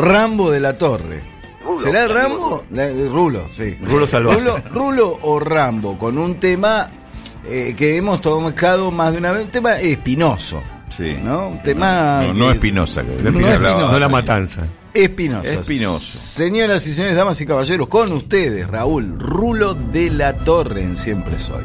Rambo de la Torre. Rulo, ¿Será Rambo? La- Rulo, sí. Rulo salvaje. Rulo, Rulo o Rambo, con un tema eh, que hemos tocado más de una vez, un tema espinoso. Sí. ¿No? Un tema. No, no que- Espinosa. que- No. Espinosa. No la matanza. Espinoso. Espinoso. Señoras y señores, damas y caballeros, con ustedes, Raúl Rulo de la Torre en Siempre Soy.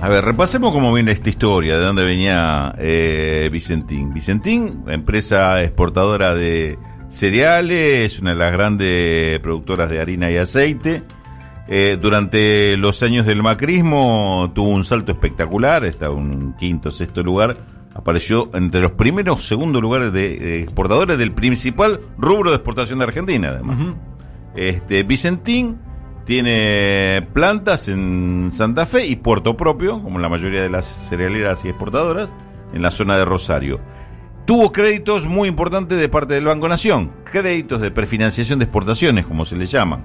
A ver, repasemos cómo viene esta historia, de dónde venía eh, Vicentín. Vicentín, empresa exportadora de cereales, una de las grandes productoras de harina y aceite. Eh, durante los años del macrismo tuvo un salto espectacular, en un quinto, sexto lugar. Apareció entre los primeros, segundos lugares de, de exportadores del principal rubro de exportación de Argentina, además. Este, Vicentín tiene plantas en Santa Fe y Puerto Propio, como la mayoría de las cerealeras y exportadoras, en la zona de Rosario. Tuvo créditos muy importantes de parte del Banco Nación, créditos de prefinanciación de exportaciones, como se le llama.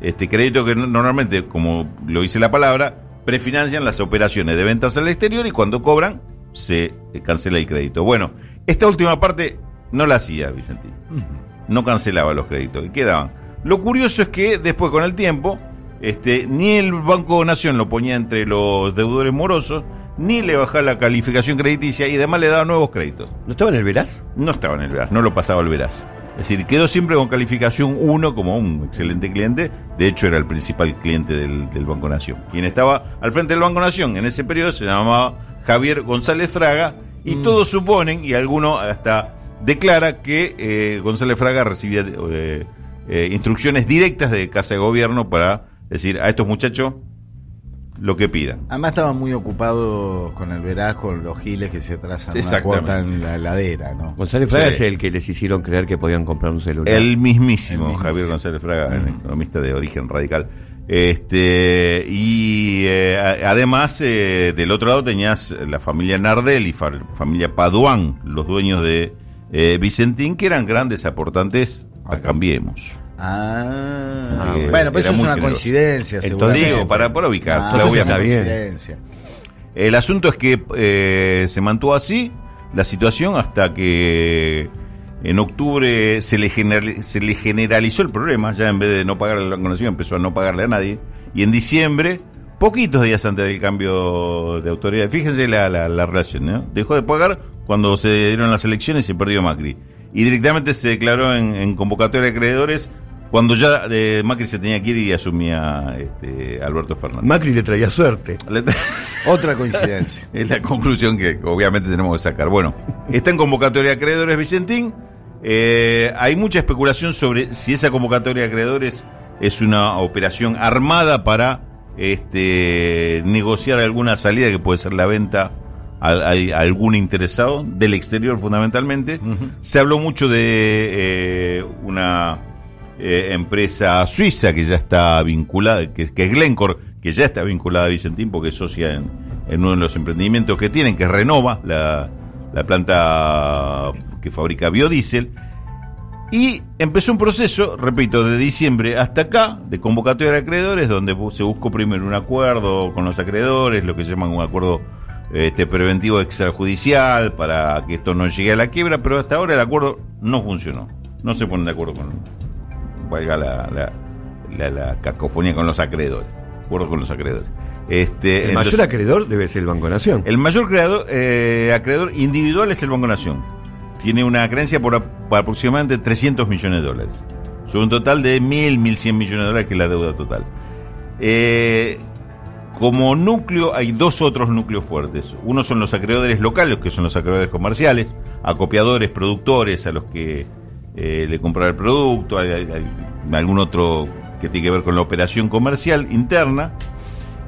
Este crédito que no- normalmente, como lo dice la palabra, prefinancian las operaciones de ventas al exterior y cuando cobran se cancela el crédito. Bueno, esta última parte no la hacía Vicentín no cancelaba los créditos que quedaban. Lo curioso es que después con el tiempo, este, ni el Banco Nación lo ponía entre los deudores morosos, ni le bajaba la calificación crediticia y además le daba nuevos créditos. ¿No estaba en el Veraz? No estaba en el Veraz, no lo pasaba el Veraz. Es decir, quedó siempre con calificación 1 como un excelente cliente. De hecho, era el principal cliente del, del Banco Nación. Quien estaba al frente del Banco Nación en ese periodo se llamaba Javier González Fraga. Y todos suponen, y alguno hasta declara, que eh, González Fraga recibía eh, eh, instrucciones directas de Casa de Gobierno para decir a estos muchachos lo que pidan. Además estaban muy ocupados con el veraz, con los giles que se atrasan una cuota en la heladera, ¿no? González Fraga Sí. es el que les hicieron creer que podían comprar un celular. El mismísimo, El mismísimo. Javier González Fraga, un economista de origen radical. Este y eh, además eh, del otro lado tenías la familia Nardel y fa- familia Paduán, los dueños de eh, Vicentín, que eran grandes aportantes a Cambiemos. Ah, Eh, bueno, pues eso es una generoso. coincidencia, Entonces. Digo, para, para ubicarse, Ah, la voy a- está bien. coincidencia. El asunto es que eh, se mantuvo así la situación hasta que en octubre se le, general- se le generalizó el problema, ya en vez de no pagarle la Nación empezó a no pagarle a nadie, y en diciembre, poquitos días antes del cambio de autoridad, fíjense la, la- la relación, ¿no? dejó de pagar cuando se dieron las elecciones y perdió Macri, y directamente se declaró en, en convocatoria de acreedores cuando ya eh, Macri se tenía que ir y asumía este, Alberto Fernández. Macri le traía suerte. Otra coincidencia. Es la conclusión que obviamente tenemos que sacar. Bueno, está en convocatoria de acreedores Vicentín. Eh, hay mucha especulación sobre si esa convocatoria de acreedores es una operación armada para este, negociar alguna salida que puede ser la venta a, a- a algún interesado del exterior fundamentalmente. Se habló mucho de eh, una eh, empresa suiza que ya está vinculada, que, es Glencore, que ya está vinculada a Vicentín porque es socia en, uno de los emprendimientos que tienen, que es Renova, la, la planta que fabrica biodiesel. Y empezó un proceso, repito, de diciembre hasta acá, de convocatoria de acreedores, donde se buscó primero un acuerdo con los acreedores, lo que se llama un acuerdo este, preventivo extrajudicial, para que esto no llegue a la quiebra, pero hasta ahora el acuerdo no funcionó. No se ponen de acuerdo con, valga la, la, la- la cacofonía con los acreedores. Acuerdo con los acreedores. Este, El entonces- mayor acreedor debe ser el Banco Nación. el mayor creador, eh, acreedor individual es el Banco Nación. Tiene una creencia por aproximadamente 300 millones de dólares. Sobre un total de 1.000, 1.100 millones de dólares, que es la deuda total. Eh, como núcleo hay dos otros núcleos fuertes. Uno son los acreedores locales, que son los acreedores comerciales, acopiadores, productores a los que eh, le comprar el producto, hay, hay- hay algún otro que tiene que ver con la operación comercial interna,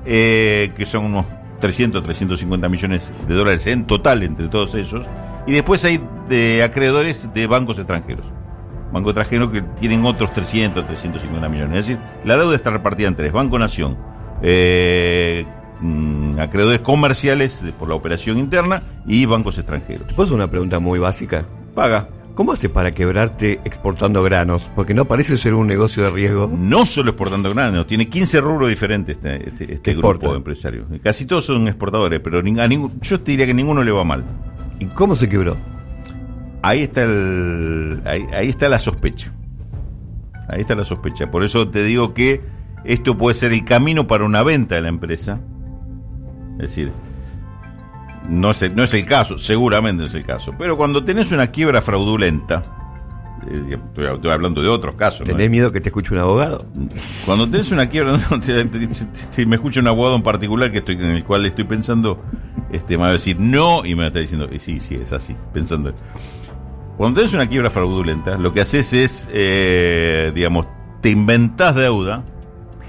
eh, que son unos 300, 350 millones de dólares en total entre todos ellos. Y después hay de acreedores de bancos extranjeros. Bancos extranjeros que tienen otros 300, 350 millones. Es decir, la deuda está repartida en tres. Banco Nación, eh, mm, acreedores comerciales por la operación interna y bancos extranjeros. ¿Puedo hacer una pregunta muy básica? Paga. ¿Cómo haces para quebrarte exportando granos? Porque no parece ser un negocio de riesgo. No solo exportando granos, tiene 15 rubros diferentes este, este- este ¿Qué grupo exporta? de empresarios. Casi todos son exportadores, pero a ningún- yo te diría que ninguno le va mal. ¿Y cómo se quebró? ahí está el, ahí, ahí está la sospecha. Ahí está la sospecha. Por eso te digo que esto puede ser el camino para una venta de la empresa. Es decir, no es, no es el caso, seguramente no es el caso. Pero cuando tenés una quiebra fraudulenta, eh, estoy, estoy hablando de otros casos. ¿no? ¿Tenés miedo que te escuche un abogado? Cuando tenés una quiebra, no, te- te- te- si me escucha un abogado en particular que estoy, en el cual estoy pensando, este, me va a decir no y me va a estar diciendo, y sí, sí, es así, pensando. Cuando tenés una quiebra fraudulenta, lo que haces es, eh, digamos, te inventás deuda,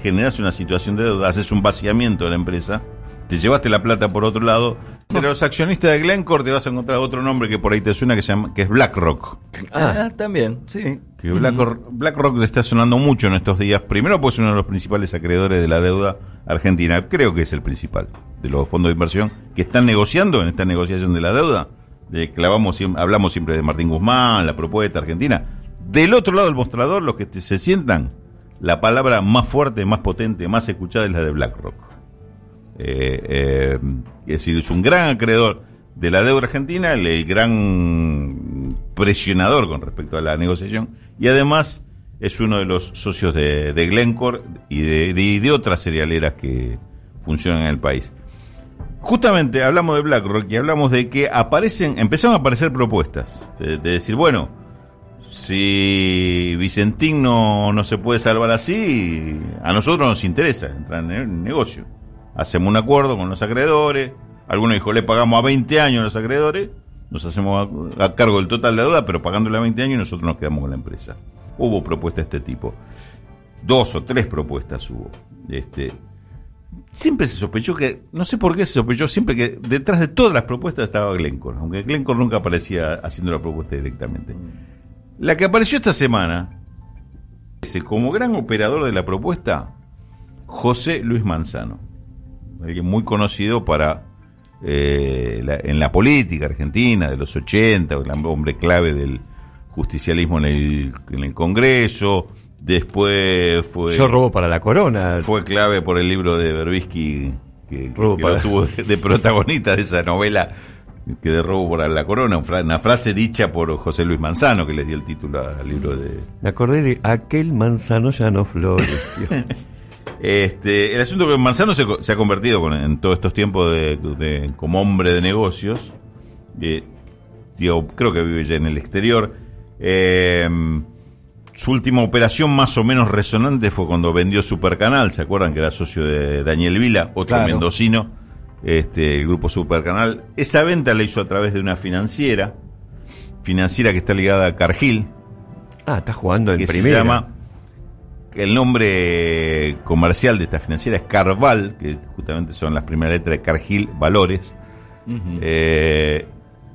generas una situación de deuda, haces un vaciamiento de la empresa, te llevaste la plata por otro lado. Entre los accionistas de Glencore te vas a encontrar otro nombre que por ahí te suena que se llama, que es BlackRock. Ah, también, sí. Que BlackRock, BlackRock está sonando mucho en estos días. Primero, pues es uno de los principales acreedores de la deuda argentina. Creo que es el principal de los fondos de inversión que están negociando en esta negociación de la deuda. De, clavamos, siem- hablamos siempre de Martín Guzmán, la propuesta argentina. Del otro lado del mostrador, los que te- se sientan, la palabra más fuerte, más potente, más escuchada es la de BlackRock. Eh, eh, es decir, es un gran acreedor de la deuda argentina, el, gran presionador con respecto a la negociación, y además es uno de los socios de, Glencore y de, de- otras cerealeras que funcionan en el país. Justamente hablamos de BlackRock y hablamos de que aparecen, empezaron a aparecer propuestas, de decir, bueno, si Vicentín no, no se puede salvar así, a nosotros nos interesa entrar en el negocio. Hacemos un acuerdo con los acreedores, algunos dijo, le pagamos a 20 años a los acreedores, nos hacemos a, cargo del total de deuda, pero pagándole a 20 años y nosotros nos quedamos con la empresa. Hubo propuestas de este tipo. Dos o tres propuestas hubo. Este, siempre se sospechó que, no sé por qué se sospechó, siempre que detrás de todas las propuestas estaba Glencore, aunque Glencore nunca aparecía haciendo la propuesta directamente. La que apareció esta semana, como gran operador de la propuesta, José Luis Manzano, alguien muy conocido para eh, la- en la política argentina de los 80, el hombre clave del justicialismo en el, en el Congreso, después fue Yo robo para la corona. fue clave por el libro de Berbisky que, que- Robo que para- lo tuvo de, de protagonista de esa novela que de robo por la corona, una frase dicha por José Luis Manzano que le dio el título al libro de... Me acordé de aquel manzano ya no floreció. Este, el asunto que Manzano se, ha convertido con- en todos estos tiempos de, de- como hombre de negocios, eh, creo que vive ya en el exterior. Eh, su última operación más o menos resonante fue cuando vendió Supercanal, ¿se acuerdan que era socio de Daniel Vila, otro Claro. mendocino, este, el grupo Supercanal? Esa venta la hizo a través de una financiera, financiera que está ligada a Cargill, ah, está jugando en que primera. se llama el nombre comercial de esta financiera es Carval, que justamente son las primeras letras de Cargill Valores. Eh,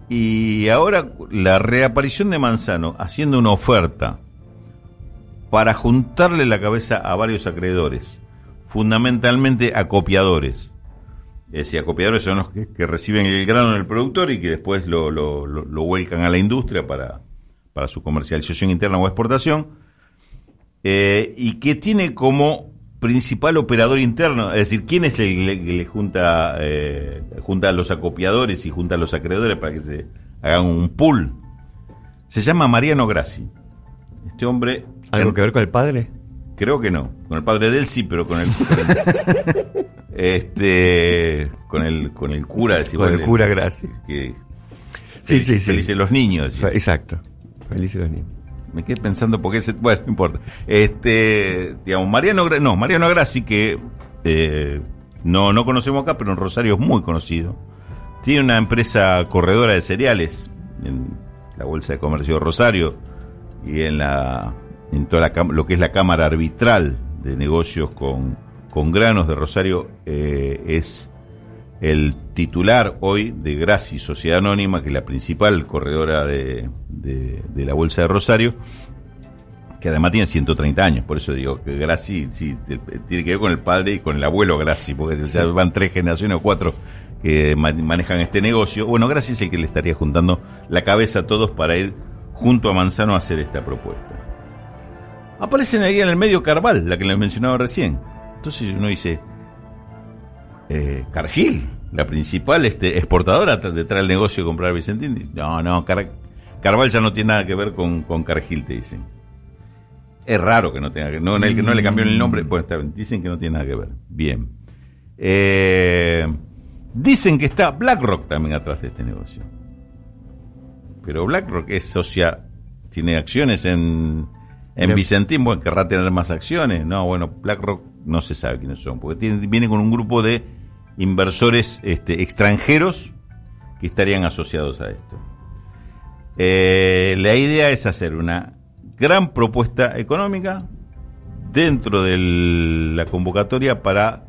y ahora la reaparición de Manzano haciendo una oferta para juntarle la cabeza a varios acreedores, fundamentalmente acopiadores. Es decir, acopiadores son los que, que reciben el grano del productor y que después lo, lo, lo- lo vuelcan a la industria para, para su comercialización interna o exportación, eh, y que tiene como principal operador interno, es decir, quién es el que le, le junta, eh, junta a los acopiadores y junta a los acreedores para que se hagan un pool. Se llama Mariano Grassi. Este hombre... ¿Algo que ver con el padre? Creo que no. Con el padre de él sí, pero con el. con el- este. Con el, con el cura. decir, Con el cura Grassi. Que, Sí, felices, sí, sí. felices los niños. Exacto. Felices los niños. Me quedé pensando porque ese. Bueno, no importa. Este. Digamos, Mariano. No, Mariano Grassi, que. eh, no, no conocemos acá, pero en Rosario es muy conocido. Tiene una empresa corredora de cereales en la Bolsa de Comercio de Rosario y en la en toda la lo que es la Cámara Arbitral de Negocios con, con Granos de Rosario eh, es el titular hoy de Grassi Sociedad Anónima, que es la principal corredora de, de- de la Bolsa de Rosario, que además tiene 130 años, por eso digo que Grassi sí, tiene que ver con el padre y con el abuelo Grassi, porque ya van tres generaciones o cuatro que ma- manejan este negocio. Bueno, Grassi es el que le estaría juntando la cabeza a todos para ir junto a Manzano a hacer esta propuesta. Aparecen ahí en el medio Carval, la que les mencionaba recién. Entonces uno dice, eh, Cargill, la principal este, exportadora detrás del negocio de comprar Vicentín. No, no, Car- Carval ya no tiene nada que ver con, con Cargill, te dicen. Es raro que no tenga que no, no, no le cambió el nombre, pues dicen que no tiene nada que ver. Bien. Eh, dicen que está BlackRock también atrás de este negocio. Pero BlackRock es socia, tiene acciones en, en Vicentín, bueno, querrá tener más acciones. No, bueno, BlackRock no se sabe quiénes son, porque tiene, viene con un grupo de inversores este, extranjeros que estarían asociados a esto. Eh, la idea es hacer una gran propuesta económica dentro de la convocatoria para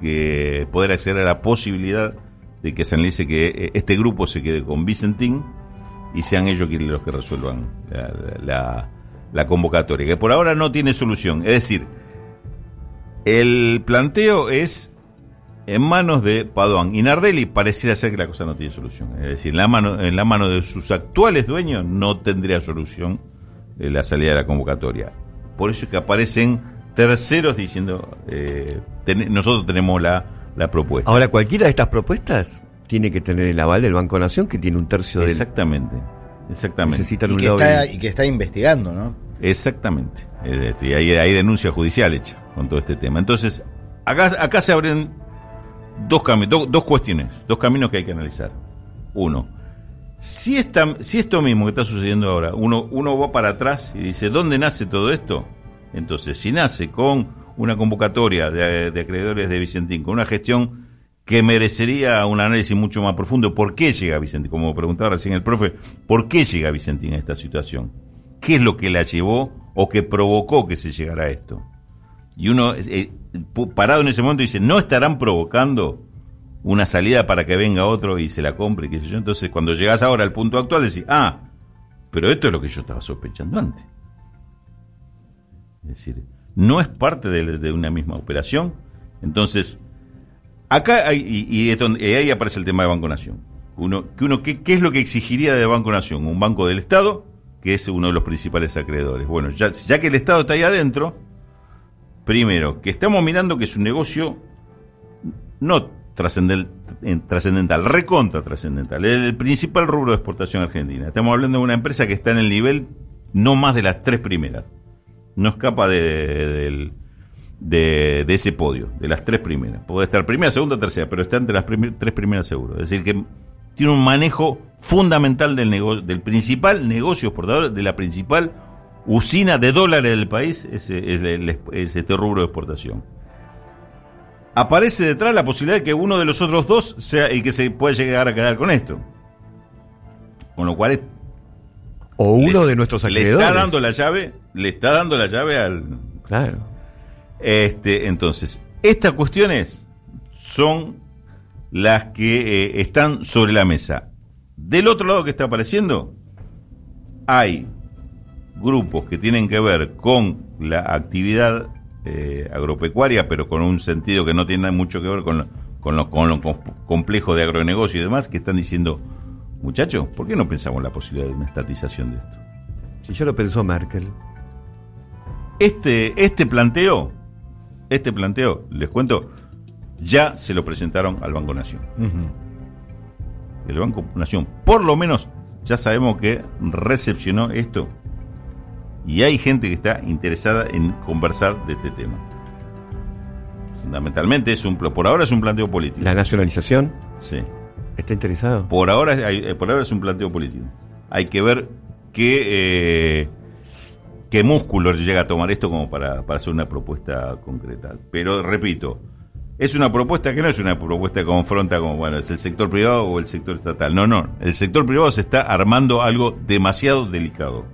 que poder acceder a la posibilidad de que se analice que eh, este grupo se quede con Vicentín y sean ellos quienes los que resuelvan la, la convocatoria, que por ahora no tiene solución. Es decir, el planteo es en manos de Paduan y Nardelli pareciera ser que la cosa no tiene solución. Es decir, en la mano, en la mano de sus actuales dueños no tendría solución eh, la salida de la convocatoria. Por eso es que aparecen terceros diciendo, eh, nosotros tenemos la, la propuesta. Ahora, cualquiera de estas propuestas tiene que tener el aval del Banco Nación, que tiene un tercio de... Exactamente, exactamente. Necesitan y, que está, y que está investigando, ¿no? Exactamente. Y hay, hay denuncia judicial hecha con todo este tema. Entonces, acá, acá se abren dos, caminos, dos cuestiones, dos caminos que hay que analizar. Uno, si, esta, si esto mismo que está sucediendo ahora, uno, uno va para atrás y dice, ¿dónde nace todo esto? Entonces, si nace con una convocatoria de, de acreedores de Vicentín, con una gestión que merecería un análisis mucho más profundo, ¿por qué llega Vicentín? Como preguntaba recién el profe, ¿por qué llega Vicentín a esta situación? ¿Qué es lo que la llevó o que provocó que se llegara a esto? Y uno, eh, parado en ese momento, dice, ¿no estarán provocando una salida para que venga otro y se la compre? Qué sé yo? Entonces, cuando llegas ahora al punto actual, decís, ah, pero esto es lo que yo estaba sospechando antes. Es decir, no es parte de, una misma operación. Entonces, acá hay, y, ahí aparece el tema de Banco Nación. Uno, que uno ¿qué, ¿Qué es lo que exigiría de Banco Nación? Un banco del Estado, que es uno de los principales acreedores. Bueno, ya, ya que el Estado está ahí adentro, Primero, que estamos mirando que es un negocio no trascendental, recontra trascendental. Es el principal rubro de exportación argentina. Estamos hablando de una empresa que está en el nivel no más de las tres primeras. No escapa de, de, ese podio, de las tres primeras. Puede estar primera, segunda, tercera, pero está entre las tres primeras seguro. Es decir, que tiene un manejo fundamental del, negocio, del principal negocio exportador, de la principal usina de dólares del país es, este rubro de exportación. Aparece detrás la posibilidad de que uno de los otros dos sea el que se pueda llegar a quedar con esto. Con lo cual es, o uno de nuestros acreedores. Le está dando la llave, le está dando la llave al Claro. Este, entonces, estas cuestiones son las que eh, están sobre la mesa. Del otro lado que está apareciendo hay grupos que tienen que ver con la actividad eh, agropecuaria, pero con un sentido que no tiene mucho que ver con lo, con, lo, con lo complejo de agronegocio y demás, que están diciendo, muchachos, ¿por qué no pensamos la posibilidad de una estatización de esto? Si yo lo pensó Merkel. Este, este planteo, este planteo, les cuento, ya se lo presentaron al Banco Nación. El Banco Nación, por lo menos, ya sabemos que recepcionó esto y hay gente que está interesada en conversar de este tema. Fundamentalmente es un por ahora es un planteo político. La nacionalización. Sí. Está interesado. Por ahora eh, por ahora es un planteo político. Hay que ver qué eh, qué músculo llega a tomar esto como para, para hacer una propuesta concreta. Pero repito, es una propuesta que no es una propuesta que confronta como, bueno, es el sector privado o el sector estatal. No, no, el sector privado se está armando algo demasiado delicado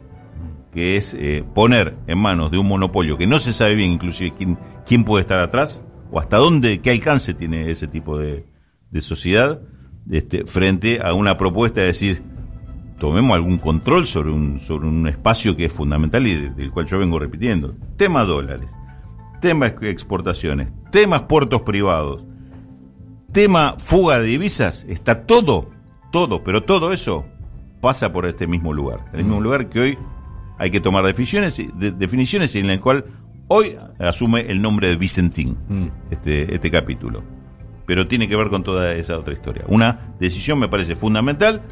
que es eh, poner en manos de un monopolio que no se sabe bien inclusive quién, quién puede estar atrás o hasta dónde, qué alcance tiene ese tipo de, sociedad, este, frente a una propuesta de decir, tomemos algún control sobre un, sobre un espacio que es fundamental y del cual yo vengo repitiendo. Tema dólares, tema exportaciones, temas puertos privados, tema fuga de divisas, está todo, todo, pero todo eso pasa por este mismo lugar, el mismo lugar que hoy hay que tomar definiciones, definiciones en el cual hoy asume el nombre de Vicentín, mm. este, este capítulo. Pero tiene que ver con toda esa otra historia. Una decisión me parece fundamental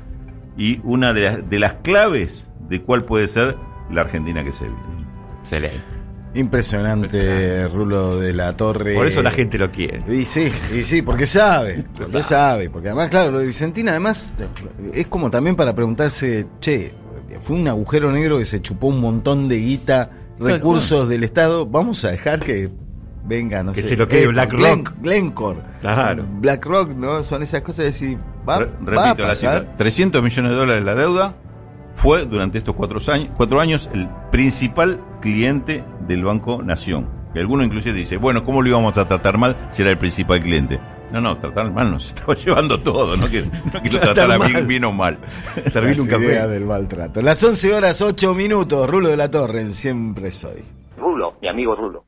y una de las, de las claves de cuál puede ser la Argentina que se vive. Excelente. Impresionante, Rulo de la Torre. Por eso la gente lo quiere. Y sí, y sí, porque sabe, porque sabe, porque además, claro, lo de Vicentina, además, es como también para preguntarse, che, fue un agujero negro que se chupó un montón de guita, recursos del Estado, vamos a dejar que venga, no Que sé. se lo quede esto, BlackRock. Glen- Glencore. Claro. BlackRock, ¿no? Son esas cosas de decir, va, Re- va a repito la pasar. cifra, 300 millones de dólares la deuda, fue durante estos cuatro años, cuatro años el principal cliente del Banco Nación. Que alguno inclusive dice, bueno, ¿cómo lo íbamos a tratar mal si era el principal cliente? No, no, tratar mal nos estaba llevando todo, no que, no que lo Tratar mal. bien, bien o mal. Servirle un café. del maltrato. Las 11 horas 8 minutos, Rulo de la Torre, en siempre soy. Rulo, mi amigo Rulo.